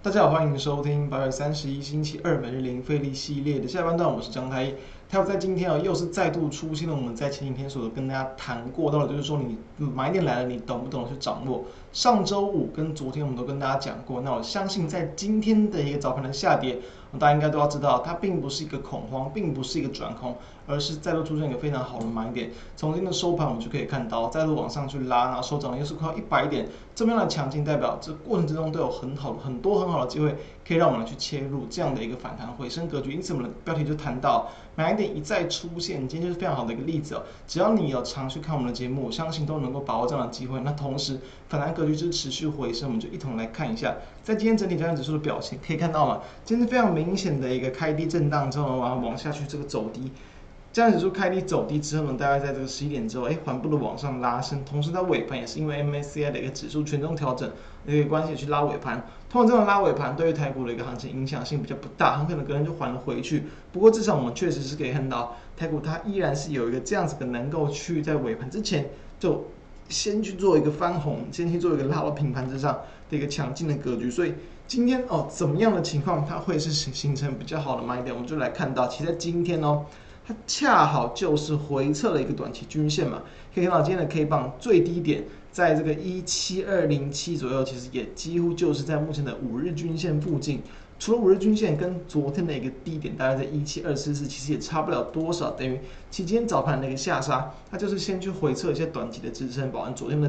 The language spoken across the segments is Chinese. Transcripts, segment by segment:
大家好，欢迎收听八月三十一星期二每日零费力系列的下半段，我是张开。还有在今天啊，又是再度出现了我们在前几天所跟大家谈过到的，就是说你买点来了，你懂不懂去掌握？上周五跟昨天我们都跟大家讲过，那我相信在今天的一个早盘的下跌，大家应该都要知道，它并不是一个恐慌，并不是一个转空，而是再度出现一个非常好的买点。从今天的收盘我们就可以看到，再度往上去拉，然后收涨又是快一百点，这么样的强劲，代表这过程之中都有很好很多很好的机会，可以让我们来去切入这样的一个反弹回升格局。因此我们的标题就谈到。买一再出现，今天就是非常好的一个例子哦。只要你有常去看我们的节目，我相信都能够把握这样的机会。那同时，反弹格局是持续回升，我们就一同来看一下，在今天整体加权指数的表现，可以看到嘛，今天非常明显的一个开低震荡之后，然后往下去这个走低。这样指数开低走低之后呢，大概在这个十一点之后，哎，缓步的往上拉升，同时在尾盘也是因为 MACI 的一个指数权重调整的一个关系去拉尾盘。通常这种拉尾盘对于台股的一个行情影响性比较不大，很可能隔天就还了回去。不过至少我们确实是可以看到，台股它依然是有一个这样子的能够去在尾盘之前就先去做一个翻红，先去做一个拉到平盘之上的一个强劲的格局。所以今天哦，怎么样的情况它会是形形成比较好的买点？我们就来看到，其实在今天哦。它恰好就是回测了一个短期均线嘛，可以看到今天的 K 棒最低点在这个一七二零七左右，其实也几乎就是在目前的五日均线附近。除了五日均线跟昨天的一个低点大概在一七二四四，其实也差不了多少，等于其今天早盘的一个下杀，它就是先去回测一些短期的支撑，保安昨天的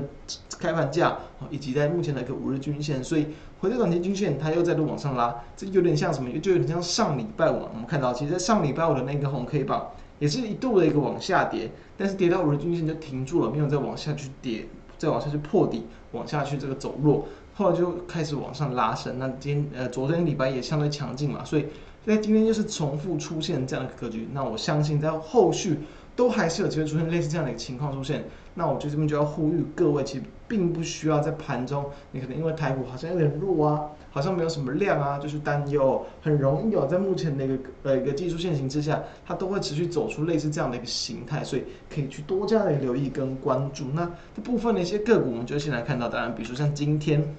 开盘价，以及在目前的一个五日均线，所以回测短期均线它又再度往上拉，这有点像什么？就有点像上礼拜五，我们看到，其实在上礼拜五的那个红 K 棒也是一度的一个往下跌，但是跌到五日均线就停住了，没有再往下去跌，再往下去破底，往下去这个走弱。后来就开始往上拉升，那今天呃昨天礼拜也相对强劲嘛，所以在今天又是重复出现这样的格局，那我相信在后续都还是有机会出现类似这样的一个情况出现。那我就这边就要呼吁各位，其实并不需要在盘中，你可能因为台股好像有点弱啊，好像没有什么量啊，就是担忧，很容易有在目前的一个呃一个技术线形之下，它都会持续走出类似这样的一个形态，所以可以去多加的留意跟关注。那这部分的一些个股，我们就先来看到，当然比如说像今天。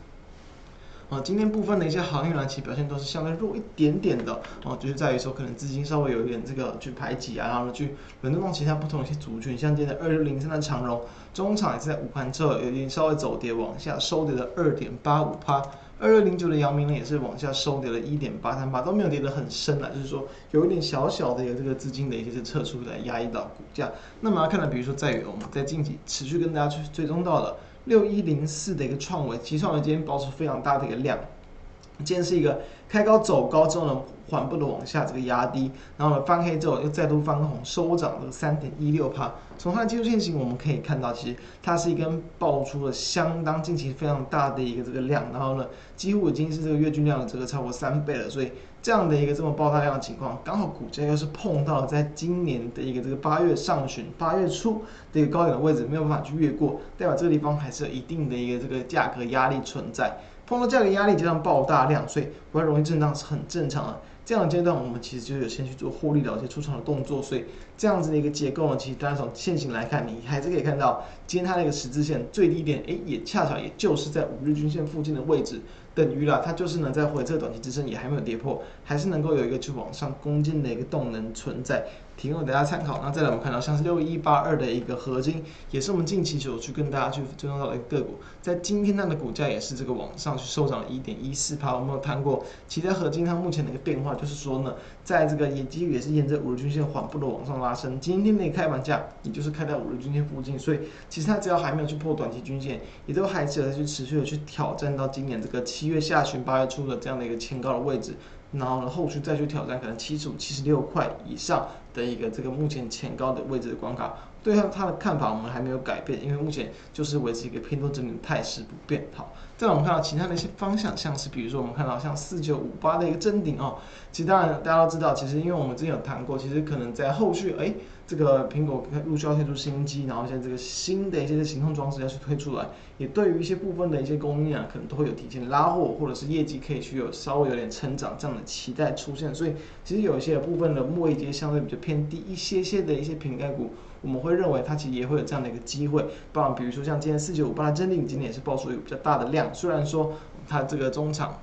哦，今天部分的一些行业呢，其实表现都是相对弱一点点的哦，就是在于说可能资金稍微有一点这个去排挤啊，然后去轮动其他不同一些族群，像今天的二六零三的长荣，中场也是在午盘之后有点稍微走跌往下收跌了二点八五趴，二六零九的阳明呢也是往下收跌了一点八三趴，都没有跌得很深啊，就是说有一点小小的一个这个资金的一些是撤出来压抑到股价。那么要看到，比如说在于我们在近期持续跟大家去追踪到了。六一零四的一个创维，其实创维今天爆出非常大的一个量，今天是一个开高走高之后呢，缓步的往下这个压低，然后呢翻黑之后又再度翻红，收涨了三点一六趴。从它的技术线型我们可以看到，其实它是一根爆出了相当近期非常大的一个这个量，然后呢几乎已经是这个月均量的这个超过三倍了，所以。这样的一个这么爆大量的情况，刚好股价又是碰到了在今年的一个这个八月上旬、八月初的一个高点的位置，没有办法去越过，代表这个地方还是有一定的一个这个价格压力存在。碰到价格压力加上爆大量，所以不太容易震荡是很正常的。这样的阶段，我们其实就有先去做获利了结出场的动作，所以这样子的一个结构呢，其实大家从线型来看，你还是可以看到今天它的一个十字线最低点，诶，也恰巧也就是在五日均线附近的位置。等于了，它就是呢，在回撤短期支撑也还没有跌破，还是能够有一个去往上攻坚的一个动能存在，提供给大家参考。那再来我们看到像是六一八二的一个合金，也是我们近期所去跟大家去追踪到的一个个股，在今天它的股价也是这个往上去收涨了一点一四趴。我们有谈过，其他合金它目前的一个变化就是说呢，在这个也基于也是沿着五日均线缓步的往上拉升。今天的开盘价也就是开在五日均线附近，所以其实它只要还没有去破短期均线，也都还值得去持续的去挑战到今年这个七月下旬、八月初的这样的一个前高的位置，然后呢，后续再去挑战可能七十五、七十六块以上的一个这个目前前高的位置的关卡。对它它的看法，我们还没有改变，因为目前就是维持一个偏多整理的态势不变。好，再来我们看到其他的一些方向，像是比如说我们看到像四九五八的一个真顶哦，其实当然大家都知道，其实因为我们之前有谈过，其实可能在后续哎。这个苹果陆续要推出新机，然后现在这个新的一些行动装置要去推出来，也对于一些部分的一些供应啊，可能都会有提前拉货，或者是业绩可以去有稍微有点成长这样的期待出现。所以其实有一些部分的末一阶相对比较偏低一些些的一些苹概股，我们会认为它其实也会有这样的一个机会。包括比如说像今天四九五八的真顶，今天也是爆出一个比较大的量，虽然说它这个中场。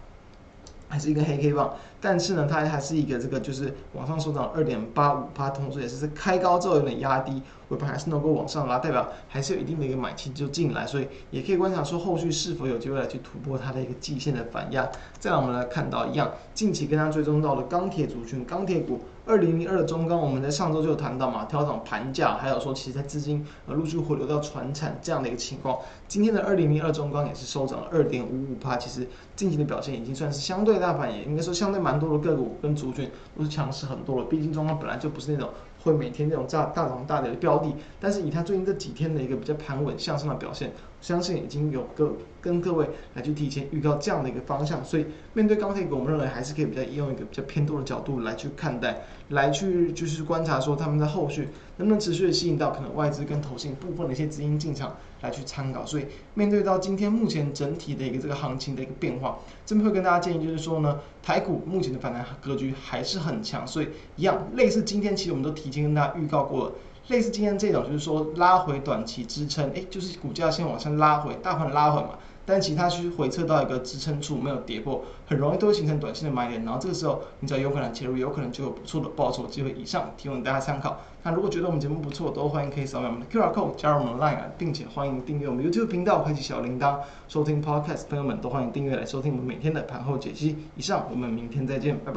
还是一个黑 K 棒，但是呢，它还是一个这个就是往上收涨二点八五趴，同时也是开高之后有点压低，尾盘还是能够往上拉，代表还是有一定的一个买气就进来，所以也可以观察说后续是否有机会来去突破它的一个季线的反压。再来我们来看到一样，近期跟它追踪到了钢铁族群，钢铁股二零零二的中钢，我们在上周就有谈到嘛，调整盘价，还有说其实在资金呃陆续回流到传产这样的一个情况。今天的二零零二中钢也是收涨了二点五五趴，其实近期的表现已经算是相对。大盘也应该说相对蛮多的个股跟族群都是强势很多了，毕竟中钢本来就不是那种会每天那种大大涨大跌的标的，但是以它最近这几天的一个比较盘稳向上的表现，相信已经有个跟各位来去提前预告这样的一个方向，所以面对钢铁股，我们认为还是可以比较用一个比较偏多的角度来去看待，来去就是观察说他们在后续能不能持续的吸引到可能外资跟投信部分的一些资金进场来去参考，所以面对到今天目前整体的一个这个行情的一个变化，这边会跟大家建议就是说呢，台股目前的反弹格局还是很强，所以一样类似今天其实我们都提前跟大家预告过了。类似今天这种，就是说拉回短期支撑，哎，就是股价先往上拉回，大盘拉回嘛，但其他去回撤到一个支撑处没有跌破，很容易都会形成短线的买点，然后这个时候你只要有可能切入，有可能就有不错的报酬机会。以上提供大家参考。那如果觉得我们节目不错，都欢迎可以扫描我们的 QR code 加入我们的 Line，并且欢迎订阅我们 YouTube 频道，开启小铃铛，收听 Podcast。朋友们都欢迎订阅来收听我们每天的盘后解析。以上，我们明天再见，拜拜。